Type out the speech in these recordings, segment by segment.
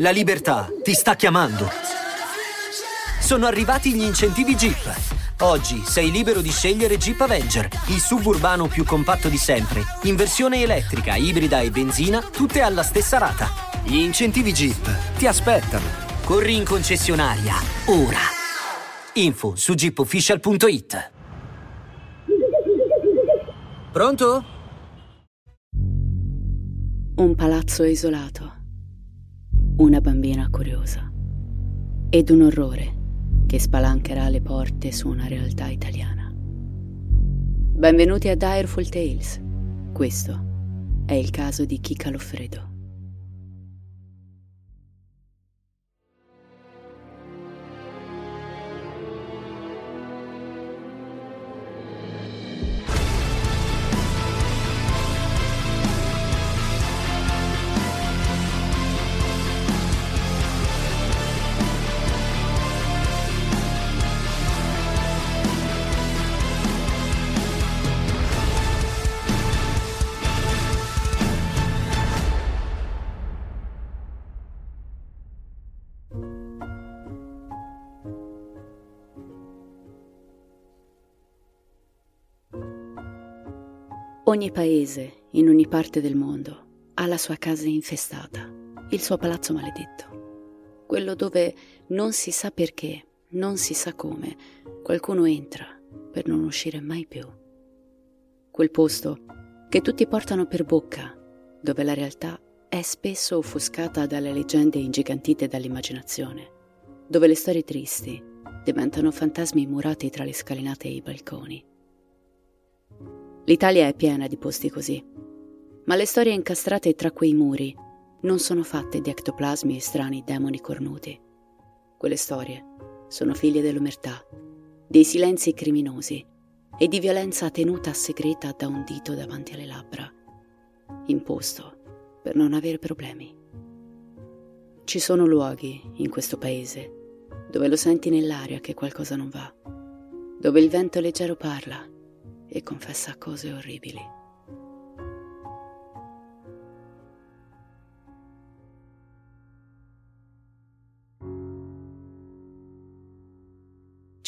La libertà ti sta chiamando. Sono arrivati gli incentivi Jeep. Oggi sei libero di scegliere Jeep Avenger, il suburbano più compatto di sempre, in versione elettrica, ibrida e benzina, tutte alla stessa rata. Gli incentivi Jeep ti aspettano. Corri in concessionaria, ora. Info su jeepofficial.it. Pronto? Un palazzo isolato, una bambina curiosa ed un orrore che spalancherà le porte su una realtà italiana. Benvenuti a Direful Tales. Questo è il caso di Kika Loffredo. Ogni paese, in ogni parte del mondo, ha la sua casa infestata, il suo palazzo maledetto. Quello dove non si sa perché, non si sa come, qualcuno entra per non uscire mai più. Quel posto che tutti portano per bocca, dove la realtà è spesso offuscata dalle leggende ingigantite dall'immaginazione, dove le storie tristi diventano fantasmi murati tra le scalinate e i balconi L'Italia è piena di posti così. Ma le storie incastrate tra quei muri non sono fatte di ectoplasmi e strani demoni cornuti. Quelle storie sono figlie dell'omertà, dei silenzi criminosi e di violenza tenuta segreta da un dito davanti alle labbra, imposto per non avere problemi. Ci sono luoghi in questo paese dove lo senti nell'aria che qualcosa non va, dove il vento leggero parla e confessa cose orribili.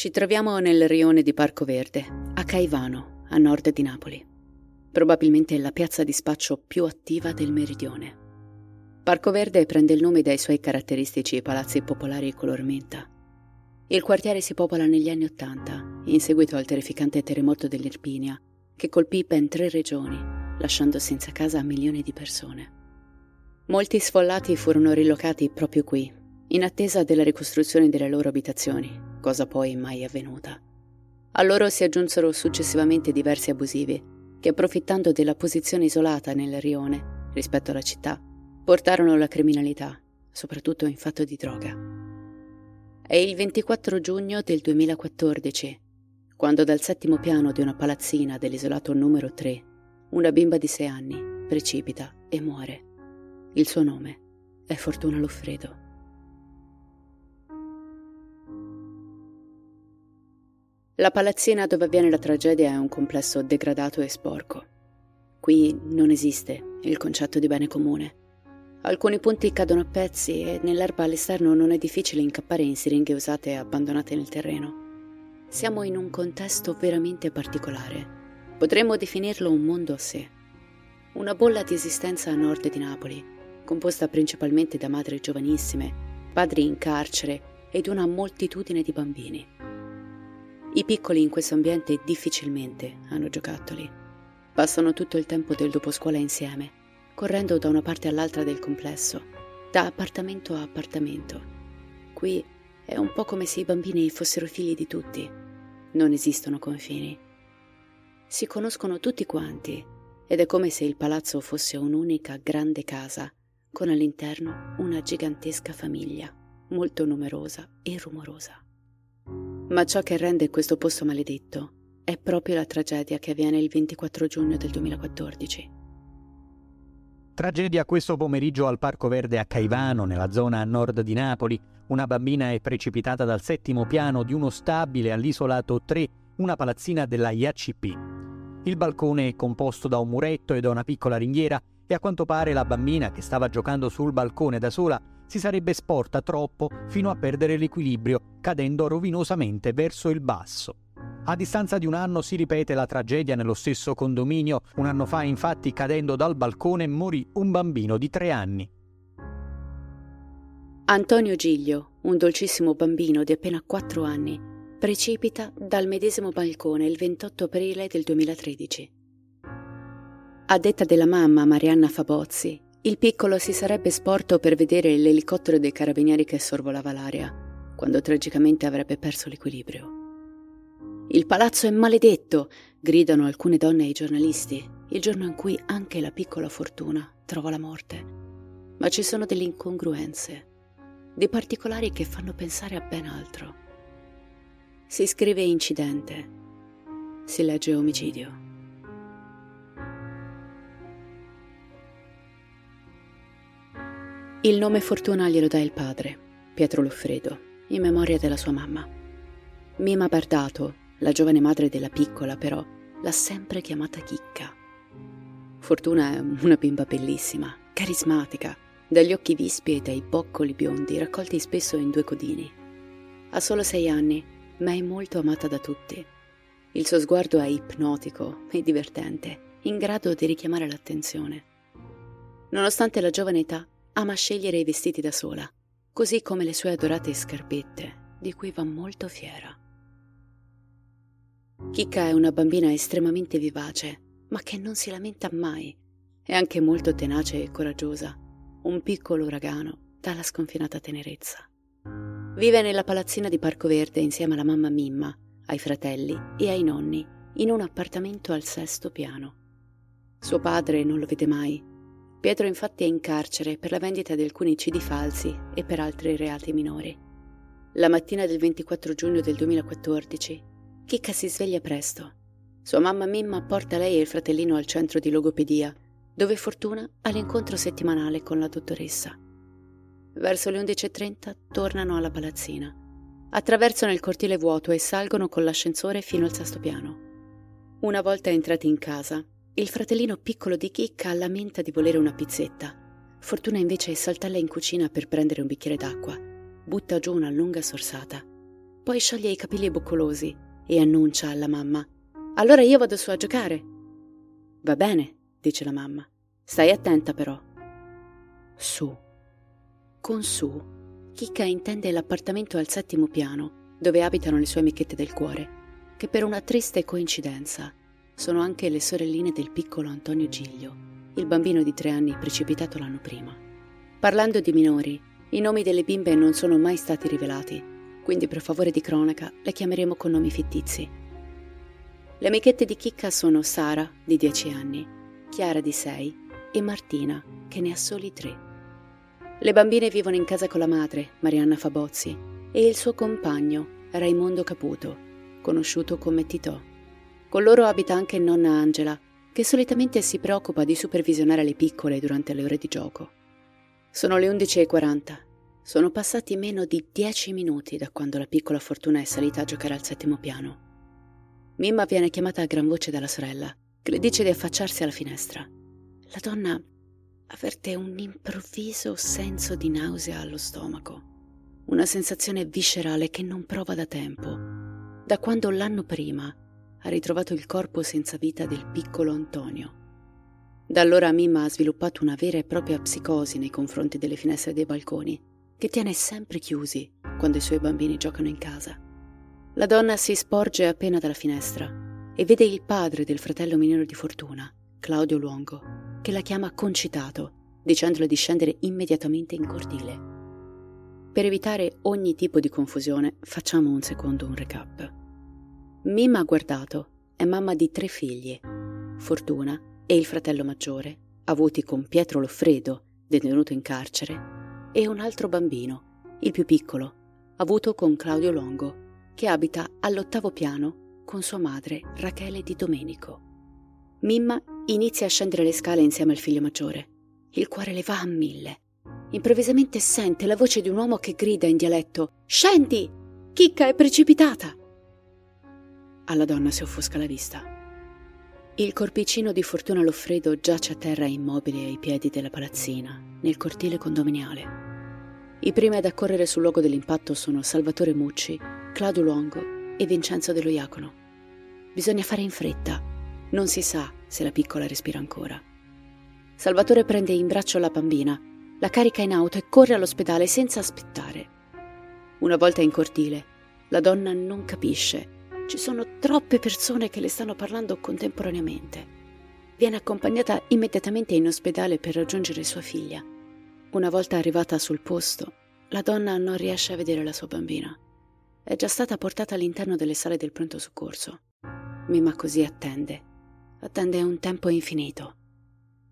Ci troviamo nel rione di Parco Verde, a Caivano, a nord di Napoli. Probabilmente la piazza di spaccio più attiva del meridione. Parco Verde prende il nome dai suoi caratteristici palazzi popolari color menta, il quartiere si popola negli anni Ottanta, in seguito al terrificante terremoto dell'Irpinia, che colpì ben tre regioni, lasciando senza casa milioni di persone. Molti sfollati furono rilocati proprio qui, in attesa della ricostruzione delle loro abitazioni, cosa poi mai avvenuta. A loro si aggiunsero successivamente diversi abusivi, che approfittando della posizione isolata nel rione rispetto alla città, portarono la criminalità, soprattutto in fatto di droga. È il 24 giugno del 2014, quando dal settimo piano di una palazzina dell'isolato numero 3, una bimba di 6 anni precipita e muore. Il suo nome è Fortuna Loffredo. La palazzina dove avviene la tragedia è un complesso degradato e sporco. Qui non esiste il concetto di bene comune. Alcuni punti cadono a pezzi e nell'erba all'esterno non è difficile incappare in siringhe usate e abbandonate nel terreno. Siamo in un contesto veramente particolare. Potremmo definirlo un mondo a sé. Una bolla di esistenza a nord di Napoli, composta principalmente da madri giovanissime, padri in carcere ed una moltitudine di bambini. I piccoli in questo ambiente difficilmente hanno giocattoli. Passano tutto il tempo del doposcuola insieme correndo da una parte all'altra del complesso, da appartamento a appartamento. Qui è un po' come se i bambini fossero figli di tutti. Non esistono confini. Si conoscono tutti quanti ed è come se il palazzo fosse un'unica grande casa con all'interno una gigantesca famiglia, molto numerosa e rumorosa. Ma ciò che rende questo posto maledetto è proprio la tragedia che avviene il 24 giugno del 2014. Tragedia questo pomeriggio al Parco Verde a Caivano, nella zona a nord di Napoli. Una bambina è precipitata dal settimo piano di uno stabile all'isolato 3, una palazzina della IACP. Il balcone è composto da un muretto e da una piccola ringhiera e a quanto pare la bambina che stava giocando sul balcone da sola si sarebbe sporta troppo fino a perdere l'equilibrio, cadendo rovinosamente verso il basso. A distanza di un anno si ripete la tragedia nello stesso condominio. Un anno fa, infatti, cadendo dal balcone, morì un bambino di tre anni. Antonio Giglio, un dolcissimo bambino di appena quattro anni, precipita dal medesimo balcone il 28 aprile del 2013. A detta della mamma Marianna Fabozzi, il piccolo si sarebbe sporto per vedere l'elicottero dei carabinieri che sorvolava l'aria, quando tragicamente avrebbe perso l'equilibrio. Il palazzo è maledetto, gridano alcune donne ai giornalisti, il giorno in cui anche la piccola Fortuna trova la morte. Ma ci sono delle incongruenze, dei particolari che fanno pensare a ben altro. Si scrive incidente, si legge omicidio. Il nome Fortuna glielo dà il padre, Pietro Loffredo, in memoria della sua mamma. Mima Bardato, la giovane madre della piccola, però, l'ha sempre chiamata Chicca. Fortuna è una bimba bellissima, carismatica, dagli occhi vispi e dai boccoli biondi raccolti spesso in due codini. Ha solo sei anni, ma è molto amata da tutti. Il suo sguardo è ipnotico e divertente, in grado di richiamare l'attenzione. Nonostante la giovane età, ama scegliere i vestiti da sola, così come le sue adorate scarpette, di cui va molto fiera. Kika è una bambina estremamente vivace, ma che non si lamenta mai. È anche molto tenace e coraggiosa, un piccolo uragano dalla sconfinata tenerezza. Vive nella palazzina di Parco Verde insieme alla mamma Mimma, ai fratelli e ai nonni, in un appartamento al sesto piano. Suo padre non lo vede mai. Pietro infatti è in carcere per la vendita di alcuni cidi falsi e per altri reati minori. La mattina del 24 giugno del 2014 Chicca si sveglia presto. Sua mamma Mimma porta lei e il fratellino al centro di logopedia, dove Fortuna ha l'incontro settimanale con la dottoressa. Verso le 11.30 tornano alla palazzina. Attraversano il cortile vuoto e salgono con l'ascensore fino al sesto piano. Una volta entrati in casa, il fratellino piccolo di Chicca lamenta di volere una pizzetta. Fortuna invece saltella in cucina per prendere un bicchiere d'acqua. Butta giù una lunga sorsata. Poi scioglie i capelli boccolosi e annuncia alla mamma. Allora io vado su a giocare. Va bene, dice la mamma. Stai attenta però. Su. Con su, Chicca intende l'appartamento al settimo piano, dove abitano le sue amichette del cuore, che per una triste coincidenza sono anche le sorelline del piccolo Antonio Giglio, il bambino di tre anni precipitato l'anno prima. Parlando di minori, i nomi delle bimbe non sono mai stati rivelati quindi per favore di cronaca le chiameremo con nomi fittizi. Le amichette di Chicca sono Sara, di 10 anni, Chiara, di 6, e Martina, che ne ha soli 3. Le bambine vivono in casa con la madre, Marianna Fabozzi, e il suo compagno, Raimondo Caputo, conosciuto come Titò. Con loro abita anche nonna Angela, che solitamente si preoccupa di supervisionare le piccole durante le ore di gioco. Sono le 11.40 sono passati meno di dieci minuti da quando la piccola Fortuna è salita a giocare al settimo piano. Mimma viene chiamata a gran voce dalla sorella, che le dice di affacciarsi alla finestra. La donna avverte un improvviso senso di nausea allo stomaco, una sensazione viscerale che non prova da tempo, da quando l'anno prima ha ritrovato il corpo senza vita del piccolo Antonio. Da allora Mimma ha sviluppato una vera e propria psicosi nei confronti delle finestre dei balconi che tiene sempre chiusi quando i suoi bambini giocano in casa. La donna si sporge appena dalla finestra e vede il padre del fratello minore di Fortuna, Claudio Luongo, che la chiama concitato, dicendole di scendere immediatamente in cortile. Per evitare ogni tipo di confusione, facciamo un secondo un recap. Mimma ha guardato è mamma di tre figli, Fortuna e il fratello maggiore, avuti con Pietro Loffredo, detenuto in carcere, e un altro bambino, il più piccolo, avuto con Claudio Longo, che abita all'ottavo piano con sua madre Rachele Di Domenico. Mimma inizia a scendere le scale insieme al figlio maggiore. Il cuore le va a mille. Improvvisamente sente la voce di un uomo che grida in dialetto: Scendi! Chicca è precipitata! Alla donna si offusca la vista. Il corpicino di Fortuna Loffredo giace a terra immobile ai piedi della palazzina, nel cortile condominiale. I primi ad accorrere sul luogo dell'impatto sono Salvatore Mucci, Claudio Longo e Vincenzo dello Iacono. Bisogna fare in fretta. Non si sa se la piccola respira ancora. Salvatore prende in braccio la bambina, la carica in auto e corre all'ospedale senza aspettare. Una volta in cortile, la donna non capisce. Ci sono troppe persone che le stanno parlando contemporaneamente. Viene accompagnata immediatamente in ospedale per raggiungere sua figlia. Una volta arrivata sul posto, la donna non riesce a vedere la sua bambina. È già stata portata all'interno delle sale del pronto soccorso. Mima così attende. Attende un tempo infinito.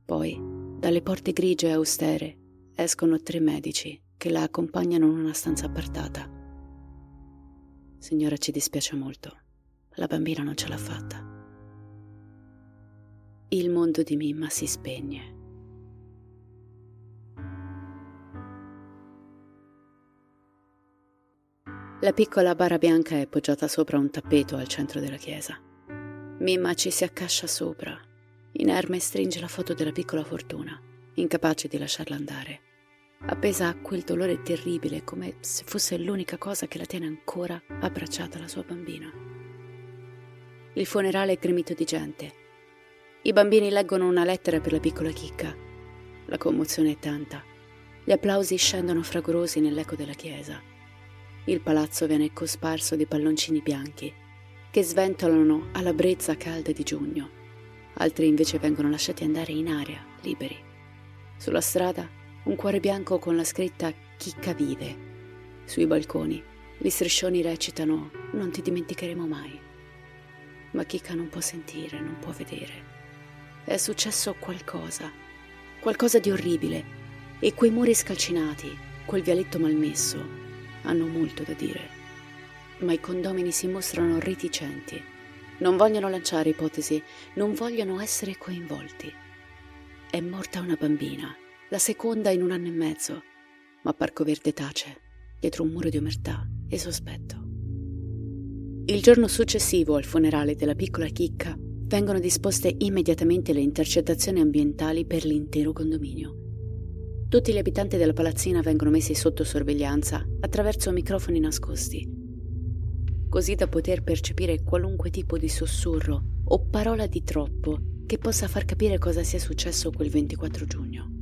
Poi, dalle porte grigie e austere, escono tre medici che la accompagnano in una stanza appartata. Signora, ci dispiace molto. La bambina non ce l'ha fatta. Il mondo di Mimma si spegne. La piccola bara bianca è poggiata sopra un tappeto al centro della chiesa. Mimma ci si accascia sopra, inerme stringe la foto della piccola fortuna, incapace di lasciarla andare. Appesa a quel dolore terribile, come se fosse l'unica cosa che la tiene ancora abbracciata alla sua bambina. Il funerale è gremito di gente. I bambini leggono una lettera per la piccola chicca. La commozione è tanta. Gli applausi scendono fragorosi nell'eco della chiesa. Il palazzo viene cosparso di palloncini bianchi che sventolano alla brezza calda di giugno. Altri invece vengono lasciati andare in aria, liberi. Sulla strada un cuore bianco con la scritta Chicca vive. Sui balconi gli striscioni recitano Non ti dimenticheremo mai. Ma Chicca non può sentire, non può vedere. È successo qualcosa, qualcosa di orribile, e quei muri scalcinati, quel vialetto malmesso, hanno molto da dire ma i condomini si mostrano reticenti. Non vogliono lanciare ipotesi, non vogliono essere coinvolti. È morta una bambina, la seconda in un anno e mezzo, ma Parco Verde tace, dietro un muro di omertà e sospetto. Il giorno successivo al funerale della piccola chicca vengono disposte immediatamente le intercettazioni ambientali per l'intero condominio. Tutti gli abitanti della palazzina vengono messi sotto sorveglianza attraverso microfoni nascosti così da poter percepire qualunque tipo di sussurro o parola di troppo che possa far capire cosa sia successo quel 24 giugno.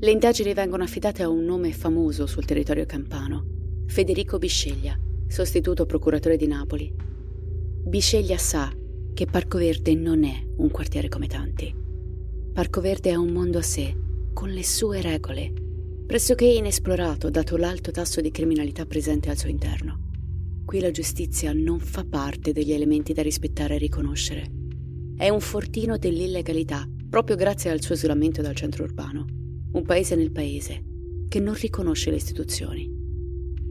Le indagini vengono affidate a un nome famoso sul territorio campano, Federico Bisceglia, sostituto procuratore di Napoli. Bisceglia sa che Parco Verde non è un quartiere come tanti. Parco Verde è un mondo a sé, con le sue regole, pressoché inesplorato dato l'alto tasso di criminalità presente al suo interno. Qui la giustizia non fa parte degli elementi da rispettare e riconoscere. È un fortino dell'illegalità, proprio grazie al suo isolamento dal centro urbano. Un paese nel paese, che non riconosce le istituzioni.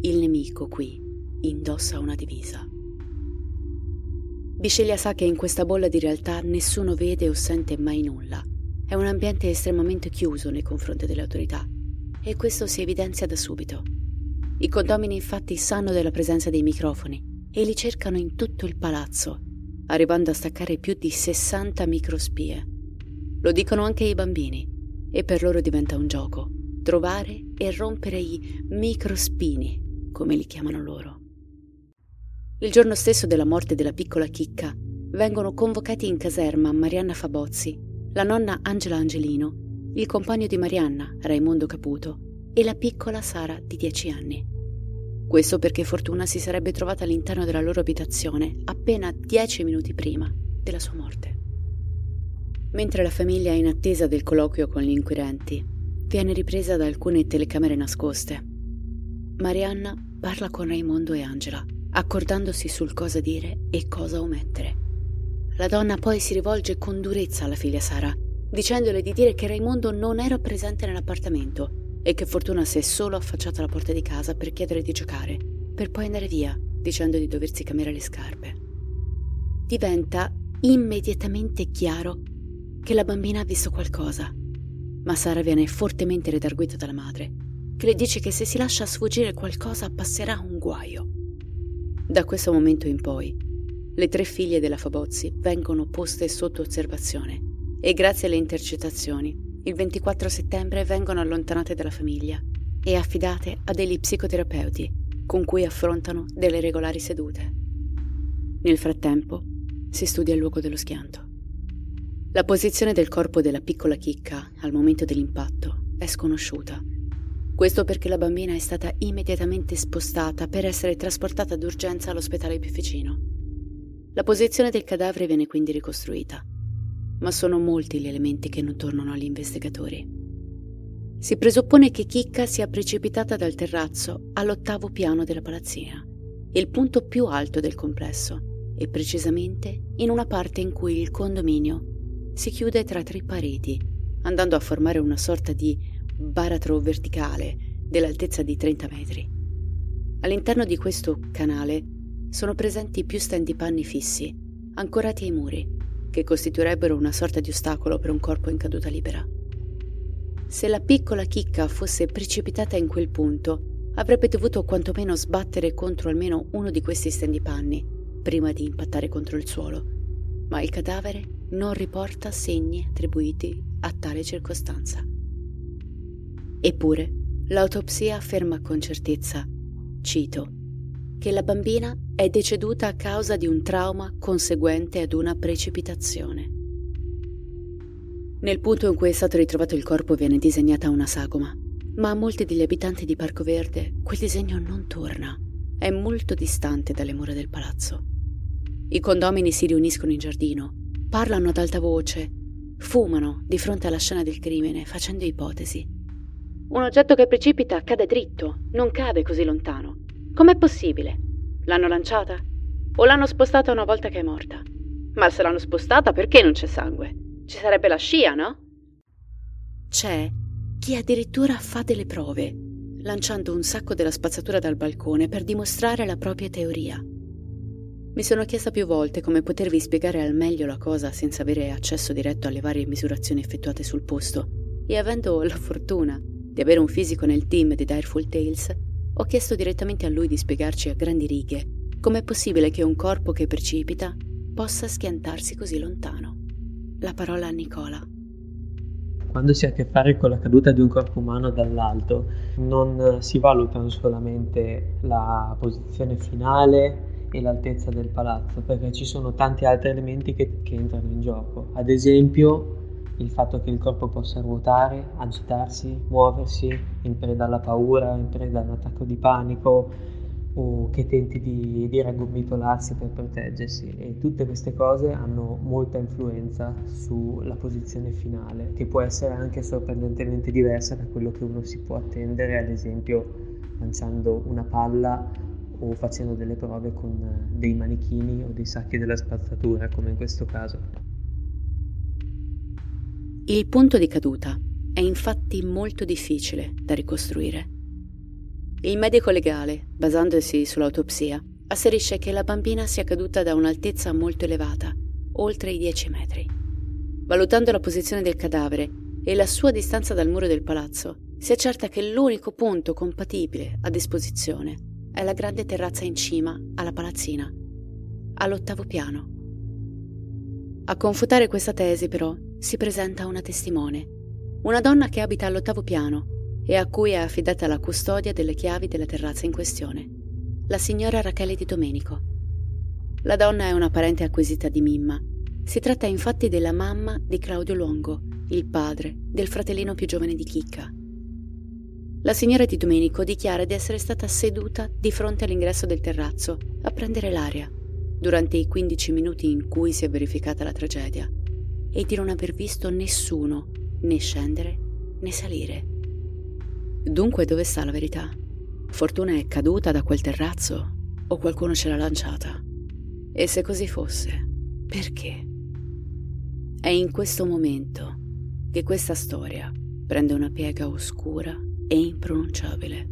Il nemico qui indossa una divisa. Bisceglia sa che in questa bolla di realtà nessuno vede o sente mai nulla. È un ambiente estremamente chiuso nei confronti delle autorità e questo si evidenzia da subito. I condomini infatti sanno della presenza dei microfoni e li cercano in tutto il palazzo, arrivando a staccare più di 60 microspie. Lo dicono anche i bambini e per loro diventa un gioco, trovare e rompere i microspini, come li chiamano loro. Il giorno stesso della morte della piccola chicca vengono convocati in caserma Marianna Fabozzi, la nonna Angela Angelino, il compagno di Marianna, Raimondo Caputo, e la piccola Sara di 10 anni. Questo perché Fortuna si sarebbe trovata all'interno della loro abitazione appena dieci minuti prima della sua morte. Mentre la famiglia è in attesa del colloquio con gli inquirenti, viene ripresa da alcune telecamere nascoste. Marianna parla con Raimondo e Angela, accordandosi sul cosa dire e cosa omettere. La donna poi si rivolge con durezza alla figlia Sara, dicendole di dire che Raimondo non era presente nell'appartamento e che Fortuna si è solo affacciata alla porta di casa per chiedere di giocare, per poi andare via, dicendo di doversi cambiare le scarpe. Diventa immediatamente chiaro che la bambina ha visto qualcosa, ma Sara viene fortemente redarguita dalla madre, che le dice che se si lascia sfuggire qualcosa passerà un guaio. Da questo momento in poi, le tre figlie della Fabozzi vengono poste sotto osservazione e grazie alle intercettazioni il 24 settembre vengono allontanate dalla famiglia e affidate a degli psicoterapeuti con cui affrontano delle regolari sedute. Nel frattempo si studia il luogo dello schianto. La posizione del corpo della piccola chicca al momento dell'impatto è sconosciuta. Questo perché la bambina è stata immediatamente spostata per essere trasportata d'urgenza all'ospedale più vicino. La posizione del cadavere viene quindi ricostruita, ma sono molti gli elementi che non tornano agli investigatori. Si presuppone che Chicca sia precipitata dal terrazzo all'ottavo piano della palazzina, il punto più alto del complesso, e precisamente in una parte in cui il condominio si chiude tra tre pareti, andando a formare una sorta di baratro verticale dell'altezza di 30 metri. All'interno di questo canale sono presenti più panni fissi, ancorati ai muri, che costituirebbero una sorta di ostacolo per un corpo in caduta libera. Se la piccola chicca fosse precipitata in quel punto, avrebbe dovuto quantomeno sbattere contro almeno uno di questi stendipanni prima di impattare contro il suolo, ma il cadavere non riporta segni attribuiti a tale circostanza. Eppure, l'autopsia afferma con certezza, cito, che la bambina è deceduta a causa di un trauma conseguente ad una precipitazione. Nel punto in cui è stato ritrovato il corpo viene disegnata una sagoma, ma a molti degli abitanti di Parco Verde quel disegno non torna. È molto distante dalle mura del palazzo. I condomini si riuniscono in giardino, parlano ad alta voce, fumano di fronte alla scena del crimine, facendo ipotesi. Un oggetto che precipita cade dritto, non cade così lontano. Com'è possibile? L'hanno lanciata? O l'hanno spostata una volta che è morta? Ma se l'hanno spostata perché non c'è sangue? Ci sarebbe la scia, no? C'è chi addirittura fa delle prove, lanciando un sacco della spazzatura dal balcone per dimostrare la propria teoria. Mi sono chiesta più volte come potervi spiegare al meglio la cosa senza avere accesso diretto alle varie misurazioni effettuate sul posto, e avendo la fortuna di avere un fisico nel team di Direful Tales, ho chiesto direttamente a lui di spiegarci a grandi righe com'è possibile che un corpo che precipita possa schiantarsi così lontano la parola a Nicola. Quando si ha a che fare con la caduta di un corpo umano dall'alto, non si valutano solamente la posizione finale e l'altezza del palazzo, perché ci sono tanti altri elementi che, che entrano in gioco. Ad esempio, il fatto che il corpo possa ruotare, agitarsi, muoversi in preda alla paura, in preda all'attacco di panico, o che tenti di, di raggomitolarsi per proteggersi e tutte queste cose hanno molta influenza sulla posizione finale che può essere anche sorprendentemente diversa da quello che uno si può attendere ad esempio lanciando una palla o facendo delle prove con dei manichini o dei sacchi della spazzatura come in questo caso. Il punto di caduta è infatti molto difficile da ricostruire il medico legale, basandosi sull'autopsia, asserisce che la bambina sia caduta da un'altezza molto elevata, oltre i 10 metri. Valutando la posizione del cadavere e la sua distanza dal muro del palazzo, si accerta che l'unico punto compatibile a disposizione è la grande terrazza in cima alla palazzina, all'ottavo piano. A confutare questa tesi, però, si presenta una testimone, una donna che abita all'ottavo piano e a cui è affidata la custodia delle chiavi della terrazza in questione, la signora Rachele Di Domenico. La donna è una parente acquisita di Mimma. Si tratta infatti della mamma di Claudio Longo, il padre del fratellino più giovane di Chicca. La signora Di Domenico dichiara di essere stata seduta di fronte all'ingresso del terrazzo a prendere l'aria durante i 15 minuti in cui si è verificata la tragedia e di non aver visto nessuno né scendere né salire. Dunque dove sta la verità? Fortuna è caduta da quel terrazzo o qualcuno ce l'ha lanciata? E se così fosse, perché? È in questo momento che questa storia prende una piega oscura e impronunciabile.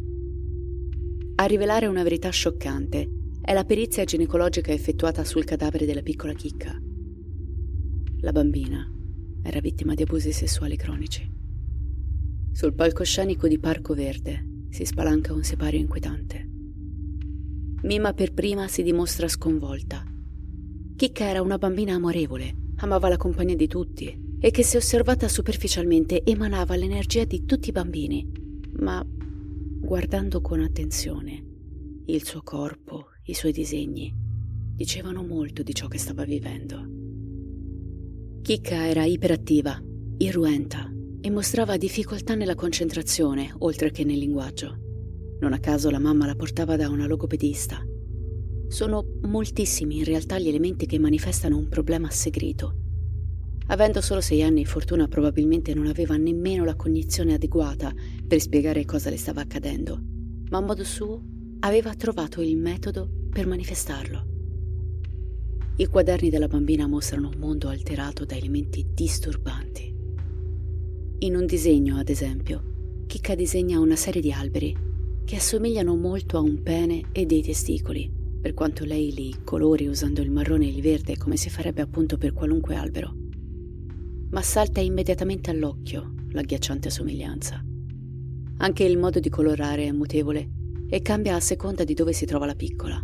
A rivelare una verità scioccante è la perizia ginecologica effettuata sul cadavere della piccola chicca. La bambina era vittima di abusi sessuali cronici. Sul palcoscenico di Parco Verde si spalanca un sipario inquietante. Mima per prima si dimostra sconvolta. Chicca era una bambina amorevole, amava la compagnia di tutti e che se osservata superficialmente emanava l'energia di tutti i bambini, ma guardando con attenzione il suo corpo, i suoi disegni, dicevano molto di ciò che stava vivendo. Chicca era iperattiva, irruenta e mostrava difficoltà nella concentrazione oltre che nel linguaggio. Non a caso la mamma la portava da una logopedista. Sono moltissimi in realtà gli elementi che manifestano un problema segreto Avendo solo sei anni, Fortuna probabilmente non aveva nemmeno la cognizione adeguata per spiegare cosa le stava accadendo, ma a modo suo aveva trovato il metodo per manifestarlo. I quaderni della bambina mostrano un mondo alterato da elementi disturbanti. In un disegno, ad esempio, Chicca disegna una serie di alberi che assomigliano molto a un pene e dei testicoli, per quanto lei li colori usando il marrone e il verde come si farebbe appunto per qualunque albero ma salta immediatamente all'occhio l'agghiacciante somiglianza. Anche il modo di colorare è mutevole e cambia a seconda di dove si trova la piccola.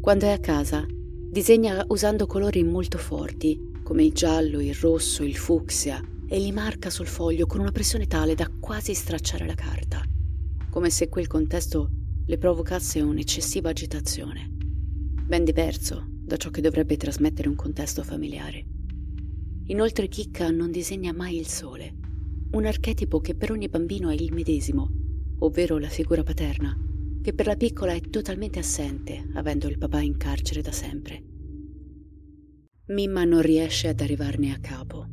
Quando è a casa, disegna usando colori molto forti, come il giallo, il rosso, il fucsia, e li marca sul foglio con una pressione tale da quasi stracciare la carta, come se quel contesto le provocasse un'eccessiva agitazione, ben diverso da ciò che dovrebbe trasmettere un contesto familiare. Inoltre Chicca non disegna mai il sole, un archetipo che per ogni bambino è il medesimo, ovvero la figura paterna, che per la piccola è totalmente assente, avendo il papà in carcere da sempre. Mimma non riesce ad arrivarne a capo.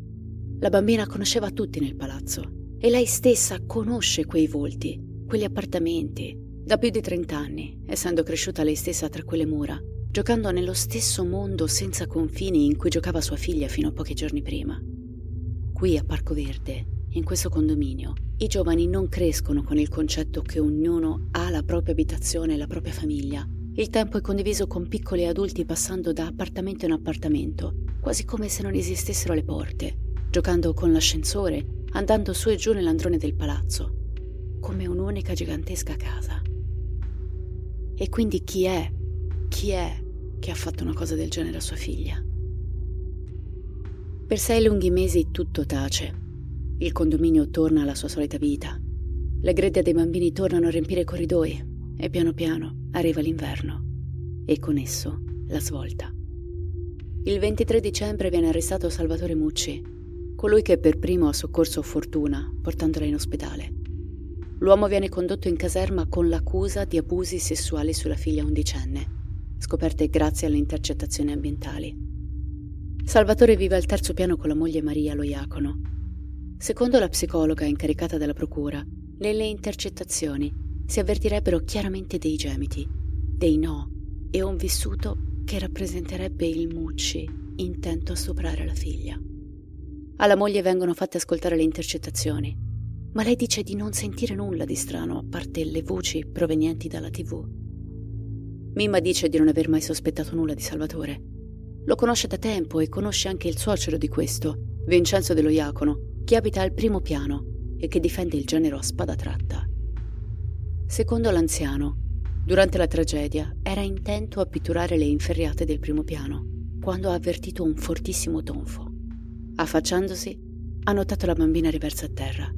La bambina conosceva tutti nel palazzo e lei stessa conosce quei volti, quegli appartamenti, da più di 30 anni, essendo cresciuta lei stessa tra quelle mura giocando nello stesso mondo senza confini in cui giocava sua figlia fino a pochi giorni prima. Qui a Parco Verde, in questo condominio, i giovani non crescono con il concetto che ognuno ha la propria abitazione e la propria famiglia. Il tempo è condiviso con piccoli adulti passando da appartamento in appartamento, quasi come se non esistessero le porte, giocando con l'ascensore, andando su e giù nell'androne del palazzo, come un'unica gigantesca casa. E quindi chi è? Chi è che ha fatto una cosa del genere a sua figlia. Per sei lunghi mesi tutto tace. Il condominio torna alla sua solita vita. Le gredde dei bambini tornano a riempire i corridoi e piano piano arriva l'inverno e con esso la svolta. Il 23 dicembre viene arrestato Salvatore Mucci, colui che per primo ha soccorso Fortuna portandola in ospedale. L'uomo viene condotto in caserma con l'accusa di abusi sessuali sulla figlia undicenne scoperte grazie alle intercettazioni ambientali. Salvatore vive al terzo piano con la moglie Maria lo Iacono. Secondo la psicologa incaricata dalla procura, nelle intercettazioni si avvertirebbero chiaramente dei gemiti, dei no e un vissuto che rappresenterebbe il Mucci intento a stuprare la figlia. Alla moglie vengono fatte ascoltare le intercettazioni, ma lei dice di non sentire nulla di strano a parte le voci provenienti dalla tv. Mimma dice di non aver mai sospettato nulla di Salvatore. Lo conosce da tempo e conosce anche il suocero di questo, Vincenzo dello Iacono, che abita al primo piano e che difende il genero a spada tratta. Secondo l'anziano, durante la tragedia era intento a pitturare le inferriate del primo piano, quando ha avvertito un fortissimo tonfo. Affacciandosi, ha notato la bambina riversa a terra.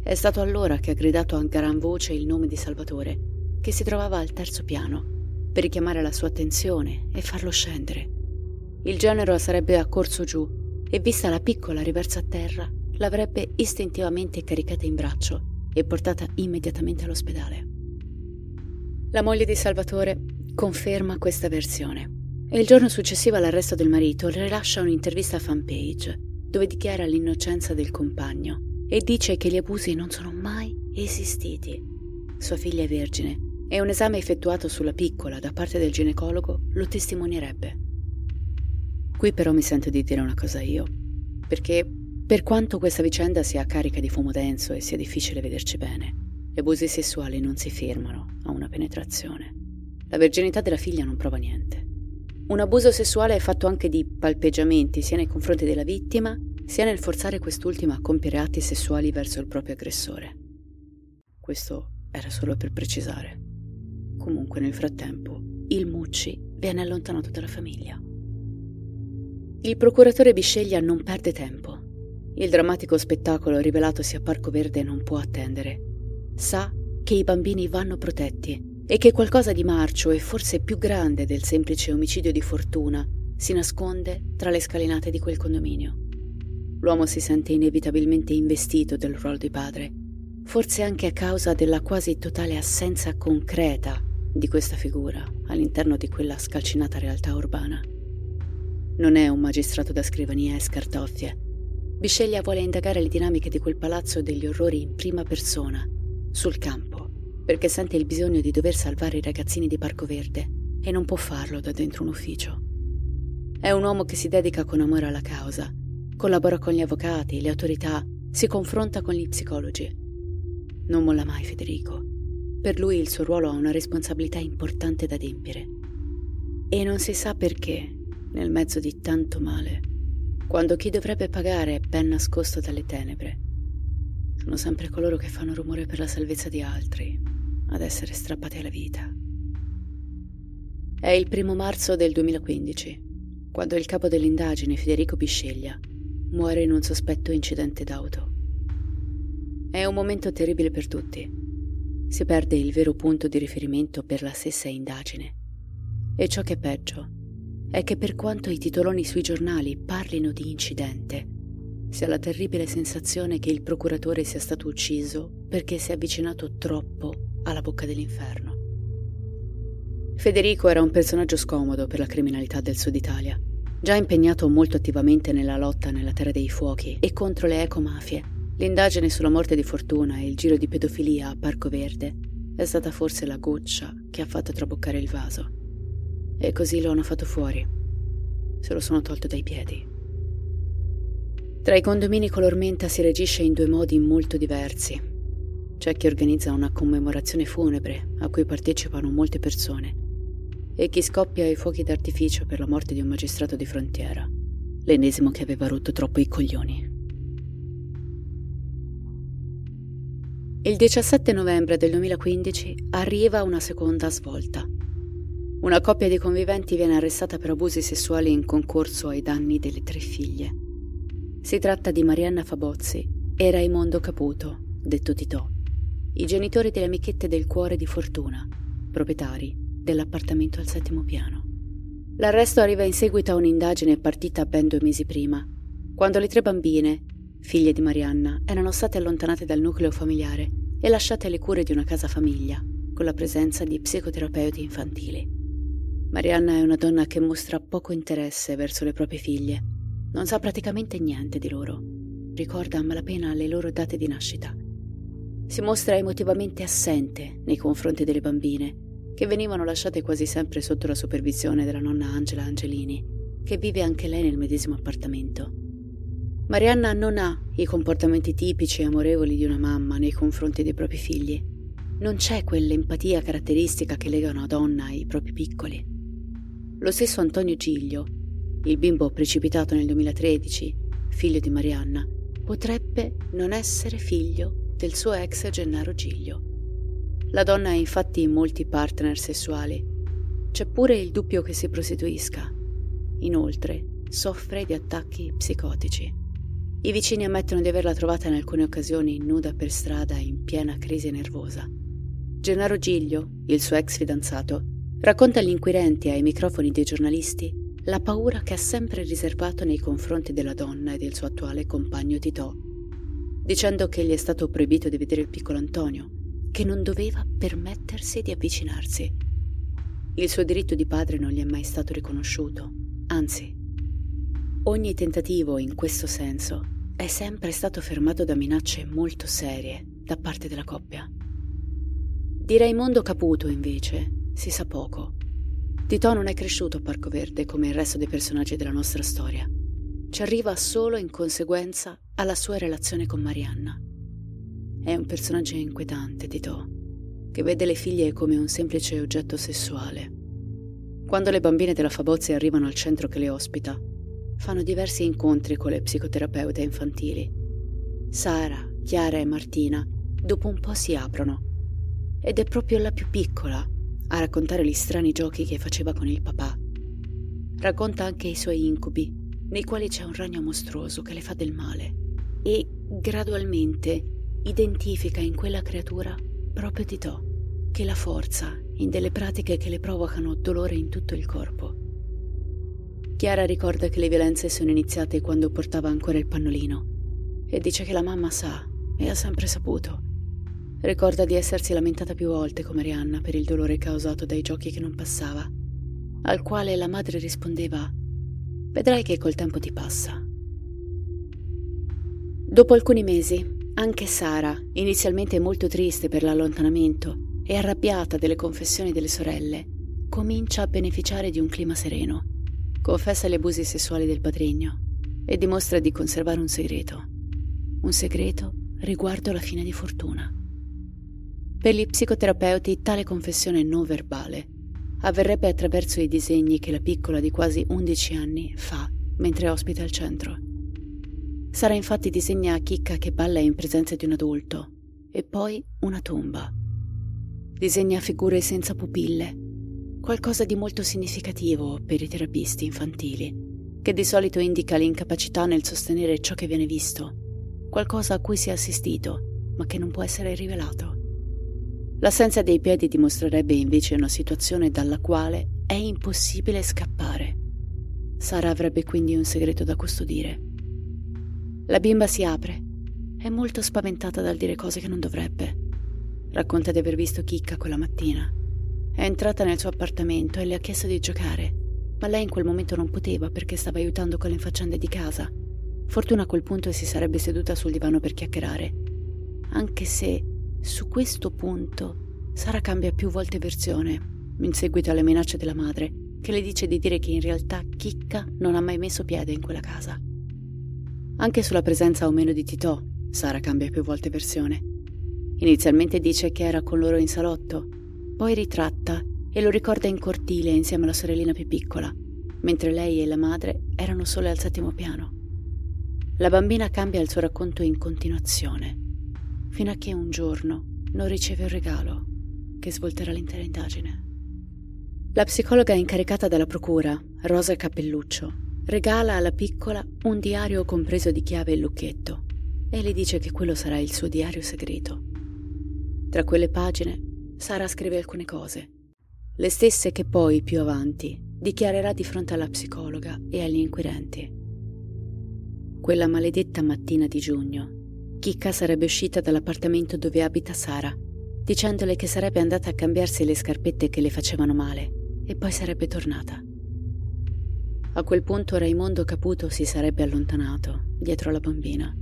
È stato allora che ha gridato a gran voce il nome di Salvatore, che si trovava al terzo piano per richiamare la sua attenzione e farlo scendere. Il genero sarebbe accorso giù e vista la piccola riversa a terra, l'avrebbe istintivamente caricata in braccio e portata immediatamente all'ospedale. La moglie di Salvatore conferma questa versione e il giorno successivo all'arresto del marito rilascia un'intervista a fanpage dove dichiara l'innocenza del compagno e dice che gli abusi non sono mai esistiti. Sua figlia è vergine e un esame effettuato sulla piccola da parte del ginecologo lo testimonierebbe. Qui però mi sento di dire una cosa io, perché per quanto questa vicenda sia carica di fumo denso e sia difficile vederci bene, gli abusi sessuali non si fermano a una penetrazione. La verginità della figlia non prova niente. Un abuso sessuale è fatto anche di palpeggiamenti sia nei confronti della vittima sia nel forzare quest'ultima a compiere atti sessuali verso il proprio aggressore. Questo era solo per precisare. Comunque nel frattempo il Mucci viene allontanato dalla famiglia. Il procuratore Bisceglia non perde tempo. Il drammatico spettacolo rivelatosi a Parco Verde non può attendere. Sa che i bambini vanno protetti e che qualcosa di marcio e forse più grande del semplice omicidio di fortuna si nasconde tra le scalinate di quel condominio. L'uomo si sente inevitabilmente investito del ruolo di padre, forse anche a causa della quasi totale assenza concreta di questa figura all'interno di quella scalcinata realtà urbana. Non è un magistrato da scrivania e scartoffie. Bisceglia vuole indagare le dinamiche di quel palazzo degli orrori in prima persona, sul campo, perché sente il bisogno di dover salvare i ragazzini di Parco Verde e non può farlo da dentro un ufficio. È un uomo che si dedica con amore alla causa, collabora con gli avvocati, le autorità, si confronta con gli psicologi. Non molla mai Federico. Per lui il suo ruolo ha una responsabilità importante da adempiere. E non si sa perché, nel mezzo di tanto male, quando chi dovrebbe pagare è ben nascosto dalle tenebre, sono sempre coloro che fanno rumore per la salvezza di altri ad essere strappati alla vita. È il primo marzo del 2015 quando il capo dell'indagine, Federico Bisceglia, muore in un sospetto incidente d'auto. È un momento terribile per tutti. Si perde il vero punto di riferimento per la stessa indagine. E ciò che è peggio è che per quanto i titoloni sui giornali parlino di incidente, si ha la terribile sensazione che il procuratore sia stato ucciso perché si è avvicinato troppo alla bocca dell'inferno. Federico era un personaggio scomodo per la criminalità del Sud Italia, già impegnato molto attivamente nella lotta nella Terra dei Fuochi e contro le ecomafie. L'indagine sulla morte di Fortuna e il giro di pedofilia a Parco Verde è stata forse la goccia che ha fatto traboccare il vaso. E così lo hanno fatto fuori. Se lo sono tolto dai piedi. Tra i condomini color menta si reagisce in due modi molto diversi. C'è chi organizza una commemorazione funebre a cui partecipano molte persone e chi scoppia i fuochi d'artificio per la morte di un magistrato di frontiera, l'ennesimo che aveva rotto troppo i coglioni. Il 17 novembre del 2015 arriva una seconda svolta. Una coppia di conviventi viene arrestata per abusi sessuali in concorso ai danni delle tre figlie. Si tratta di Marianna Fabozzi e Raimondo Caputo, detto Titò, i genitori delle amichette del cuore di Fortuna, proprietari dell'appartamento al settimo piano. L'arresto arriva in seguito a un'indagine partita ben due mesi prima, quando le tre bambine, figlie di Marianna, erano state allontanate dal nucleo familiare e lasciate alle cure di una casa famiglia, con la presenza di psicoterapeuti infantili. Marianna è una donna che mostra poco interesse verso le proprie figlie. Non sa praticamente niente di loro. Ricorda a malapena le loro date di nascita. Si mostra emotivamente assente nei confronti delle bambine che venivano lasciate quasi sempre sotto la supervisione della nonna Angela Angelini, che vive anche lei nel medesimo appartamento. Marianna non ha i comportamenti tipici e amorevoli di una mamma nei confronti dei propri figli. Non c'è quell'empatia caratteristica che lega una donna ai propri piccoli. Lo stesso Antonio Giglio, il bimbo precipitato nel 2013, figlio di Marianna, potrebbe non essere figlio del suo ex Gennaro Giglio. La donna ha infatti molti partner sessuali. C'è pure il dubbio che si prostituisca. Inoltre, soffre di attacchi psicotici. I vicini ammettono di averla trovata in alcune occasioni nuda per strada in piena crisi nervosa. Gennaro Giglio, il suo ex fidanzato, racconta agli inquirenti e ai microfoni dei giornalisti la paura che ha sempre riservato nei confronti della donna e del suo attuale compagno Titò, dicendo che gli è stato proibito di vedere il piccolo Antonio che non doveva permettersi di avvicinarsi. Il suo diritto di padre non gli è mai stato riconosciuto, anzi, ogni tentativo in questo senso è sempre stato fermato da minacce molto serie da parte della coppia. Di Raimondo Caputo, invece, si sa poco. Tito non è cresciuto a Parco Verde come il resto dei personaggi della nostra storia. Ci arriva solo in conseguenza alla sua relazione con Marianna. È un personaggio inquietante, Tito, che vede le figlie come un semplice oggetto sessuale. Quando le bambine della Fabozzi arrivano al centro che le ospita, fanno diversi incontri con le psicoterapeute infantili. Sara, Chiara e Martina dopo un po' si aprono ed è proprio la più piccola a raccontare gli strani giochi che faceva con il papà. Racconta anche i suoi incubi, nei quali c'è un ragno mostruoso che le fa del male e gradualmente identifica in quella creatura proprio Titò, che la forza in delle pratiche che le provocano dolore in tutto il corpo. Chiara ricorda che le violenze sono iniziate quando portava ancora il pannolino e dice che la mamma sa e ha sempre saputo. Ricorda di essersi lamentata più volte come Marianna per il dolore causato dai giochi che non passava, al quale la madre rispondeva Vedrai che col tempo ti passa. Dopo alcuni mesi, anche Sara, inizialmente molto triste per l'allontanamento e arrabbiata delle confessioni delle sorelle, comincia a beneficiare di un clima sereno. Confessa gli abusi sessuali del padrigno e dimostra di conservare un segreto. Un segreto riguardo la fine di Fortuna. Per gli psicoterapeuti tale confessione non verbale avverrebbe attraverso i disegni che la piccola di quasi 11 anni fa mentre ospita il centro. Sara infatti disegna Chicca che balla in presenza di un adulto e poi una tomba. Disegna figure senza pupille, qualcosa di molto significativo per i terapisti infantili, che di solito indica l'incapacità nel sostenere ciò che viene visto, qualcosa a cui si è assistito, ma che non può essere rivelato. L'assenza dei piedi dimostrerebbe invece una situazione dalla quale è impossibile scappare. Sara avrebbe quindi un segreto da custodire la bimba si apre. È molto spaventata dal dire cose che non dovrebbe. Racconta di aver visto Chicca quella mattina. È entrata nel suo appartamento e le ha chiesto di giocare, ma lei in quel momento non poteva perché stava aiutando con le faccende di casa. Fortuna a quel punto si sarebbe seduta sul divano per chiacchierare. Anche se, su questo punto, Sara cambia più volte versione, in seguito alle minacce della madre, che le dice di dire che in realtà Chicca non ha mai messo piede in quella casa. Anche sulla presenza o meno di Titò, Sara cambia più volte versione. Inizialmente dice che era con loro in salotto, poi ritratta e lo ricorda in cortile insieme alla sorellina più piccola, mentre lei e la madre erano sole al settimo piano. La bambina cambia il suo racconto in continuazione, fino a che un giorno non riceve un regalo che svolterà l'intera indagine. La psicologa incaricata dalla procura, Rosa Cappelluccio, regala alla piccola un diario compreso di chiave e lucchetto e le dice che quello sarà il suo diario segreto. Tra quelle pagine Sara scrive alcune cose, le stesse che poi, più avanti, dichiarerà di fronte alla psicologa e agli inquirenti. Quella maledetta mattina di giugno, Chicca sarebbe uscita dall'appartamento dove abita Sara, dicendole che sarebbe andata a cambiarsi le scarpette che le facevano male e poi sarebbe tornata. A quel punto Raimondo Caputo si sarebbe allontanato, dietro la bambina.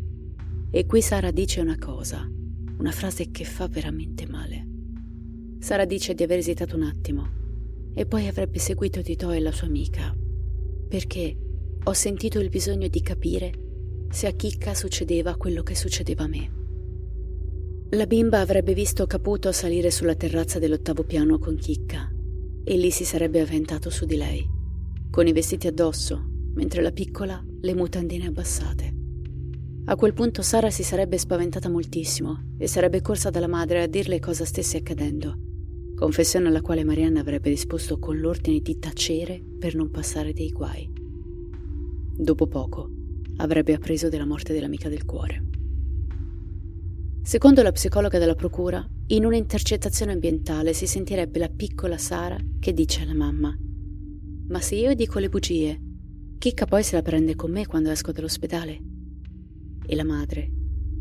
E qui Sara dice una cosa, una frase che fa veramente male. Sara dice di aver esitato un attimo e poi avrebbe seguito Tito e la sua amica, perché ho sentito il bisogno di capire se a Chicca succedeva quello che succedeva a me. La bimba avrebbe visto Caputo salire sulla terrazza dell'ottavo piano con Chicca e lì si sarebbe avventato su di lei con i vestiti addosso, mentre la piccola le mutandine abbassate. A quel punto Sara si sarebbe spaventata moltissimo e sarebbe corsa dalla madre a dirle cosa stesse accadendo, confessione alla quale Marianna avrebbe risposto con l'ordine di tacere per non passare dei guai. Dopo poco avrebbe appreso della morte dell'amica del cuore. Secondo la psicologa della procura, in un'intercettazione ambientale si sentirebbe la piccola Sara che dice alla mamma ma se io dico le bugie, Chicca poi se la prende con me quando esco dall'ospedale? E la madre,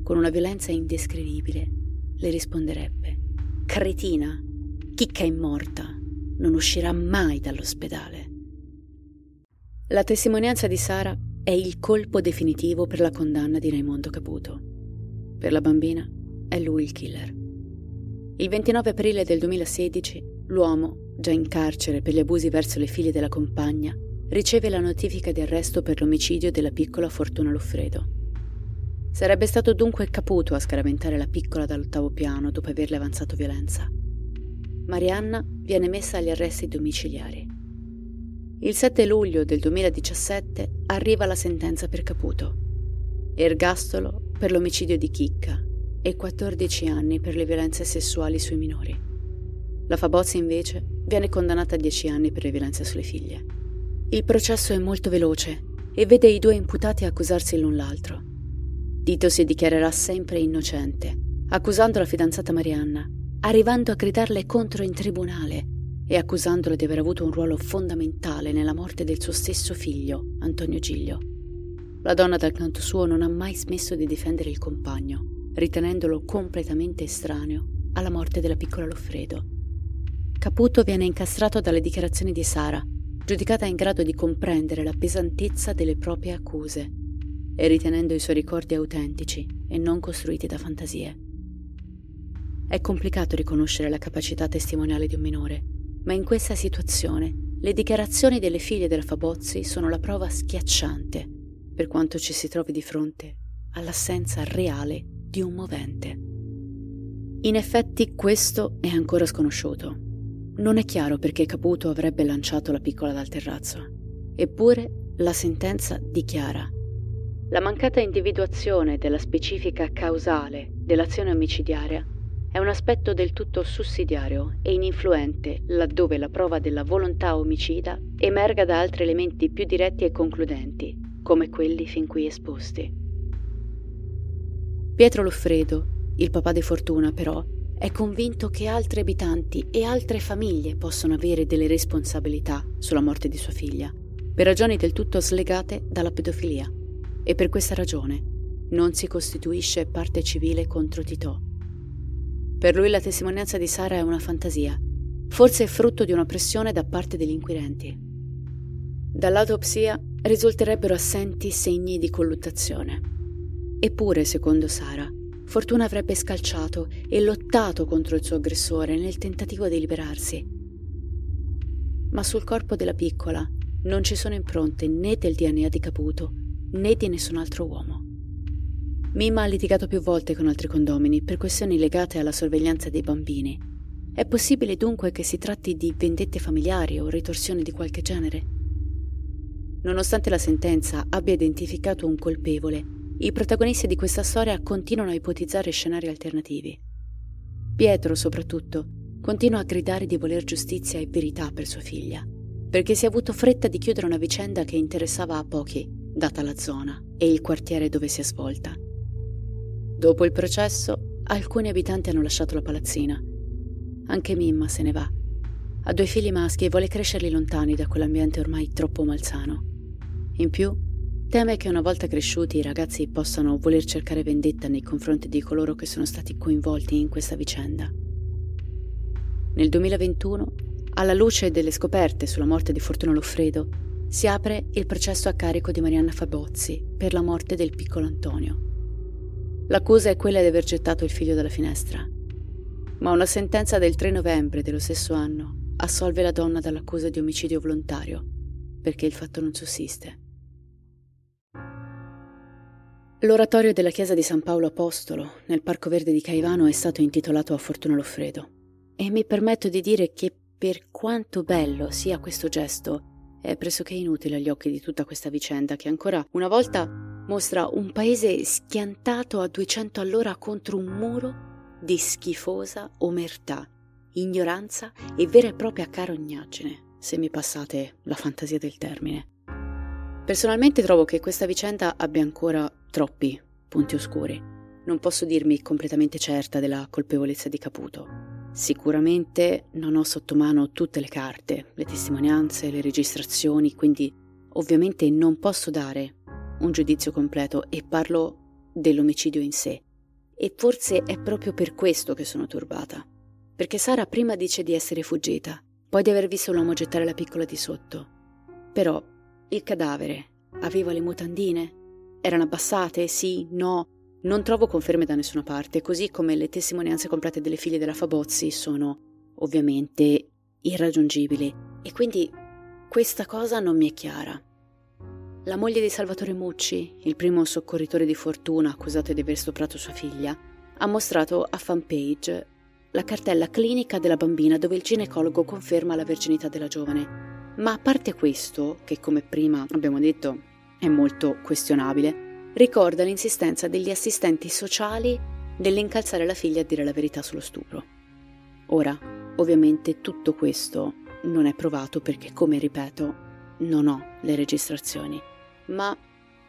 con una violenza indescrivibile, le risponderebbe: Cretina, Chicca è morta, non uscirà mai dall'ospedale. La testimonianza di Sara è il colpo definitivo per la condanna di Raimondo Caputo. Per la bambina è lui il killer. Il 29 aprile del 2016 l'uomo già in carcere per gli abusi verso le figlie della compagna, riceve la notifica di arresto per l'omicidio della piccola Fortuna Loffredo. Sarebbe stato dunque Caputo a scaraventare la piccola dall'ottavo piano dopo averle avanzato violenza. Marianna viene messa agli arresti domiciliari. Il 7 luglio del 2017 arriva la sentenza per Caputo. Ergastolo per l'omicidio di Chicca e 14 anni per le violenze sessuali sui minori. La Fabozzi invece viene condannata a 10 anni per le violenze sulle figlie. Il processo è molto veloce e vede i due imputati accusarsi l'un l'altro. Tito si dichiarerà sempre innocente, accusando la fidanzata Marianna, arrivando a gridarle contro in tribunale e accusandola di aver avuto un ruolo fondamentale nella morte del suo stesso figlio, Antonio Giglio. La donna dal canto suo non ha mai smesso di difendere il compagno, ritenendolo completamente estraneo alla morte della piccola Loffredo. Caputo viene incastrato dalle dichiarazioni di Sara, giudicata in grado di comprendere la pesantezza delle proprie accuse e ritenendo i suoi ricordi autentici e non costruiti da fantasie. È complicato riconoscere la capacità testimoniale di un minore, ma in questa situazione le dichiarazioni delle figlie della Fabozzi sono la prova schiacciante, per quanto ci si trovi di fronte all'assenza reale di un movente. In effetti questo è ancora sconosciuto. Non è chiaro perché Caputo avrebbe lanciato la piccola dal terrazzo. Eppure la sentenza dichiara la mancata individuazione della specifica causale dell'azione omicidiaria è un aspetto del tutto sussidiario e ininfluente laddove la prova della volontà omicida emerga da altri elementi più diretti e concludenti, come quelli fin qui esposti. Pietro Loffredo, il papà di Fortuna, però, è convinto che altri abitanti e altre famiglie possono avere delle responsabilità sulla morte di sua figlia, per ragioni del tutto slegate dalla pedofilia. E per questa ragione non si costituisce parte civile contro Titò. Per lui la testimonianza di Sara è una fantasia, forse è frutto di una pressione da parte degli inquirenti. Dall'autopsia risulterebbero assenti segni di colluttazione. Eppure, secondo Sara, Fortuna avrebbe scalciato e lottato contro il suo aggressore nel tentativo di liberarsi. Ma sul corpo della piccola non ci sono impronte né del DNA di Caputo né di nessun altro uomo. Mimma ha litigato più volte con altri condomini per questioni legate alla sorveglianza dei bambini. È possibile dunque che si tratti di vendette familiari o ritorsioni di qualche genere? Nonostante la sentenza abbia identificato un colpevole, i protagonisti di questa storia continuano a ipotizzare scenari alternativi. Pietro, soprattutto, continua a gridare di voler giustizia e verità per sua figlia, perché si è avuto fretta di chiudere una vicenda che interessava a pochi, data la zona e il quartiere dove si è svolta. Dopo il processo, alcuni abitanti hanno lasciato la palazzina. Anche Mimma se ne va. Ha due figli maschi e vuole crescerli lontani da quell'ambiente ormai troppo malsano. In più, Teme che una volta cresciuti i ragazzi possano voler cercare vendetta nei confronti di coloro che sono stati coinvolti in questa vicenda. Nel 2021, alla luce delle scoperte sulla morte di Fortuna Loffredo, si apre il processo a carico di Marianna Fabozzi per la morte del piccolo Antonio. L'accusa è quella di aver gettato il figlio dalla finestra, ma una sentenza del 3 novembre dello stesso anno assolve la donna dall'accusa di omicidio volontario, perché il fatto non sussiste. L'oratorio della chiesa di San Paolo Apostolo, nel Parco Verde di Caivano, è stato intitolato a Fortuna Loffredo. E mi permetto di dire che, per quanto bello sia questo gesto, è pressoché inutile agli occhi di tutta questa vicenda che ancora una volta mostra un paese schiantato a 200 all'ora contro un muro di schifosa omertà, ignoranza e vera e propria carognaggine, se mi passate la fantasia del termine. Personalmente trovo che questa vicenda abbia ancora troppi punti oscuri. Non posso dirmi completamente certa della colpevolezza di Caputo. Sicuramente non ho sotto mano tutte le carte, le testimonianze, le registrazioni, quindi ovviamente non posso dare un giudizio completo e parlo dell'omicidio in sé. E forse è proprio per questo che sono turbata. Perché Sara prima dice di essere fuggita, poi di aver visto l'uomo gettare la piccola di sotto. Però il cadavere aveva le mutandine? Erano abbassate? Sì? No? Non trovo conferme da nessuna parte, così come le testimonianze complete delle figlie della Fabozzi sono ovviamente irraggiungibili e quindi questa cosa non mi è chiara. La moglie di Salvatore Mucci, il primo soccorritore di fortuna accusato di aver stuprato sua figlia, ha mostrato a fanpage la cartella clinica della bambina dove il ginecologo conferma la verginità della giovane ma a parte questo, che come prima abbiamo detto è molto questionabile, ricorda l'insistenza degli assistenti sociali nell'incalzare la figlia a dire la verità sullo stupro. Ora, ovviamente tutto questo non è provato perché, come ripeto, non ho le registrazioni, ma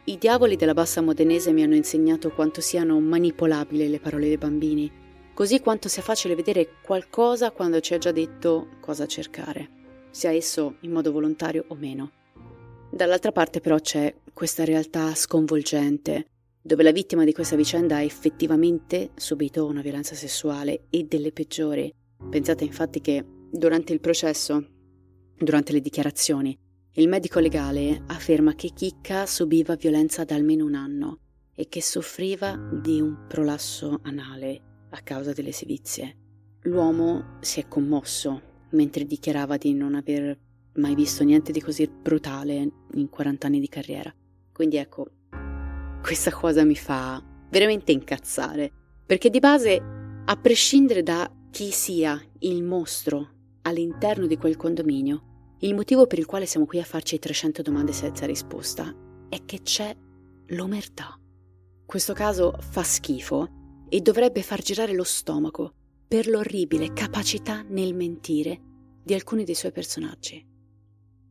i diavoli della bassa modenese mi hanno insegnato quanto siano manipolabili le parole dei bambini, così quanto sia facile vedere qualcosa quando ci ha già detto cosa cercare, sia esso in modo volontario o meno. Dall'altra parte però c'è questa realtà sconvolgente, dove la vittima di questa vicenda ha effettivamente subito una violenza sessuale e delle peggiori. Pensate infatti che durante il processo, durante le dichiarazioni, il medico legale afferma che Chicca subiva violenza da almeno un anno e che soffriva di un prolasso anale a causa delle sevizie. L'uomo si è commosso mentre dichiarava di non aver mai visto niente di così brutale in 40 anni di carriera. Quindi ecco, questa cosa mi fa veramente incazzare, perché di base, a prescindere da chi sia il mostro all'interno di quel condominio, il motivo per il quale siamo qui a farci 300 domande senza risposta è che c'è l'omertà. Questo caso fa schifo e dovrebbe far girare lo stomaco per l'orribile capacità nel mentire di alcuni dei suoi personaggi.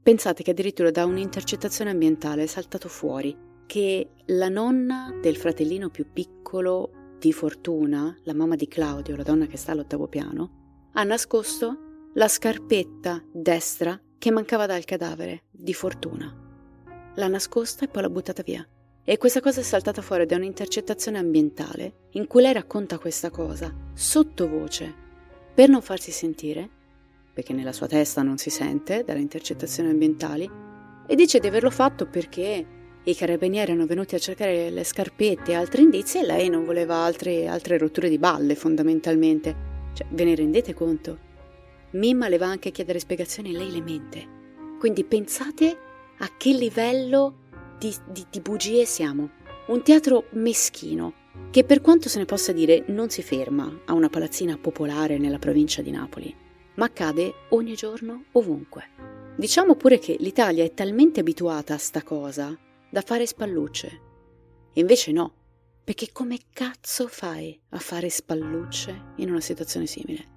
Pensate che addirittura da un'intercettazione ambientale è saltato fuori che la nonna del fratellino più piccolo di Fortuna, la mamma di Claudio, la donna che sta all'ottavo piano, ha nascosto la scarpetta destra che mancava dal cadavere di Fortuna. L'ha nascosta e poi l'ha buttata via. E questa cosa è saltata fuori da un'intercettazione ambientale in cui lei racconta questa cosa sottovoce per non farsi sentire perché nella sua testa non si sente dalle intercettazioni ambientali, e dice di averlo fatto perché i carabinieri erano venuti a cercare le scarpette e altri indizi e lei non voleva altre, altre rotture di balle, fondamentalmente. Cioè, ve ne rendete conto? Mimma le va anche a chiedere spiegazioni e lei le mente. Quindi pensate a che livello di, di, di bugie siamo. Un teatro meschino, che per quanto se ne possa dire non si ferma a una palazzina popolare nella provincia di Napoli ma accade ogni giorno ovunque. Diciamo pure che l'Italia è talmente abituata a sta cosa da fare spallucce. Invece no, perché come cazzo fai a fare spallucce in una situazione simile?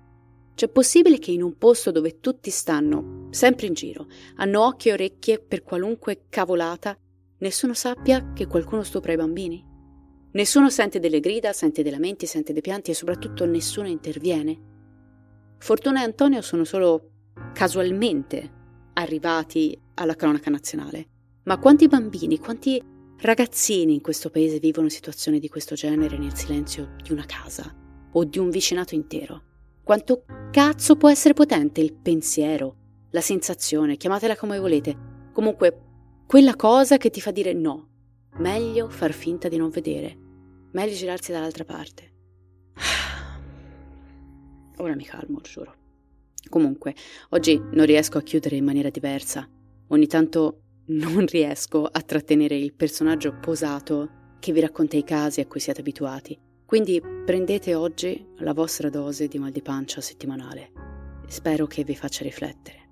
C'è possibile che in un posto dove tutti stanno sempre in giro, hanno occhi e orecchie per qualunque cavolata, nessuno sappia che qualcuno stupra i bambini? Nessuno sente delle grida, sente dei lamenti, sente dei pianti e soprattutto nessuno interviene? Fortuna e Antonio sono solo casualmente arrivati alla cronaca nazionale. Ma quanti bambini, quanti ragazzini in questo paese vivono situazioni di questo genere nel silenzio di una casa o di un vicinato intero? Quanto cazzo può essere potente il pensiero, la sensazione, chiamatela come volete, comunque quella cosa che ti fa dire no, meglio far finta di non vedere, meglio girarsi dall'altra parte. Ora mi calmo, giuro. Comunque, oggi non riesco a chiudere in maniera diversa. Ogni tanto non riesco a trattenere il personaggio posato che vi racconta i casi a cui siete abituati. Quindi prendete oggi la vostra dose di mal di pancia settimanale. Spero che vi faccia riflettere.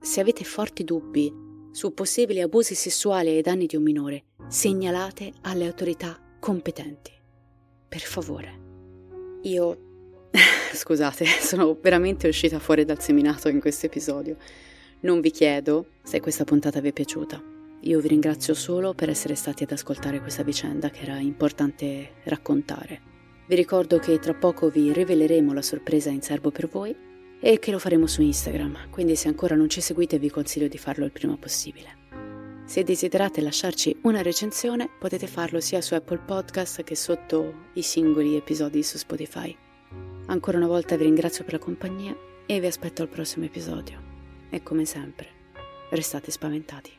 Se avete forti dubbi su possibili abusi sessuali ai danni di un minore, segnalate alle autorità competenti. Per favore. Io Scusate, sono veramente uscita fuori dal seminato in questo episodio. Non vi chiedo se questa puntata vi è piaciuta. Io vi ringrazio solo per essere stati ad ascoltare questa vicenda che era importante raccontare. Vi ricordo che tra poco vi riveleremo la sorpresa in serbo per voi e che lo faremo su Instagram, quindi se ancora non ci seguite vi consiglio di farlo il prima possibile. Se desiderate lasciarci una recensione potete farlo sia su Apple Podcast che sotto i singoli episodi su Spotify. Ancora una volta vi ringrazio per la compagnia e vi aspetto al prossimo episodio. E come sempre, restate spaventati.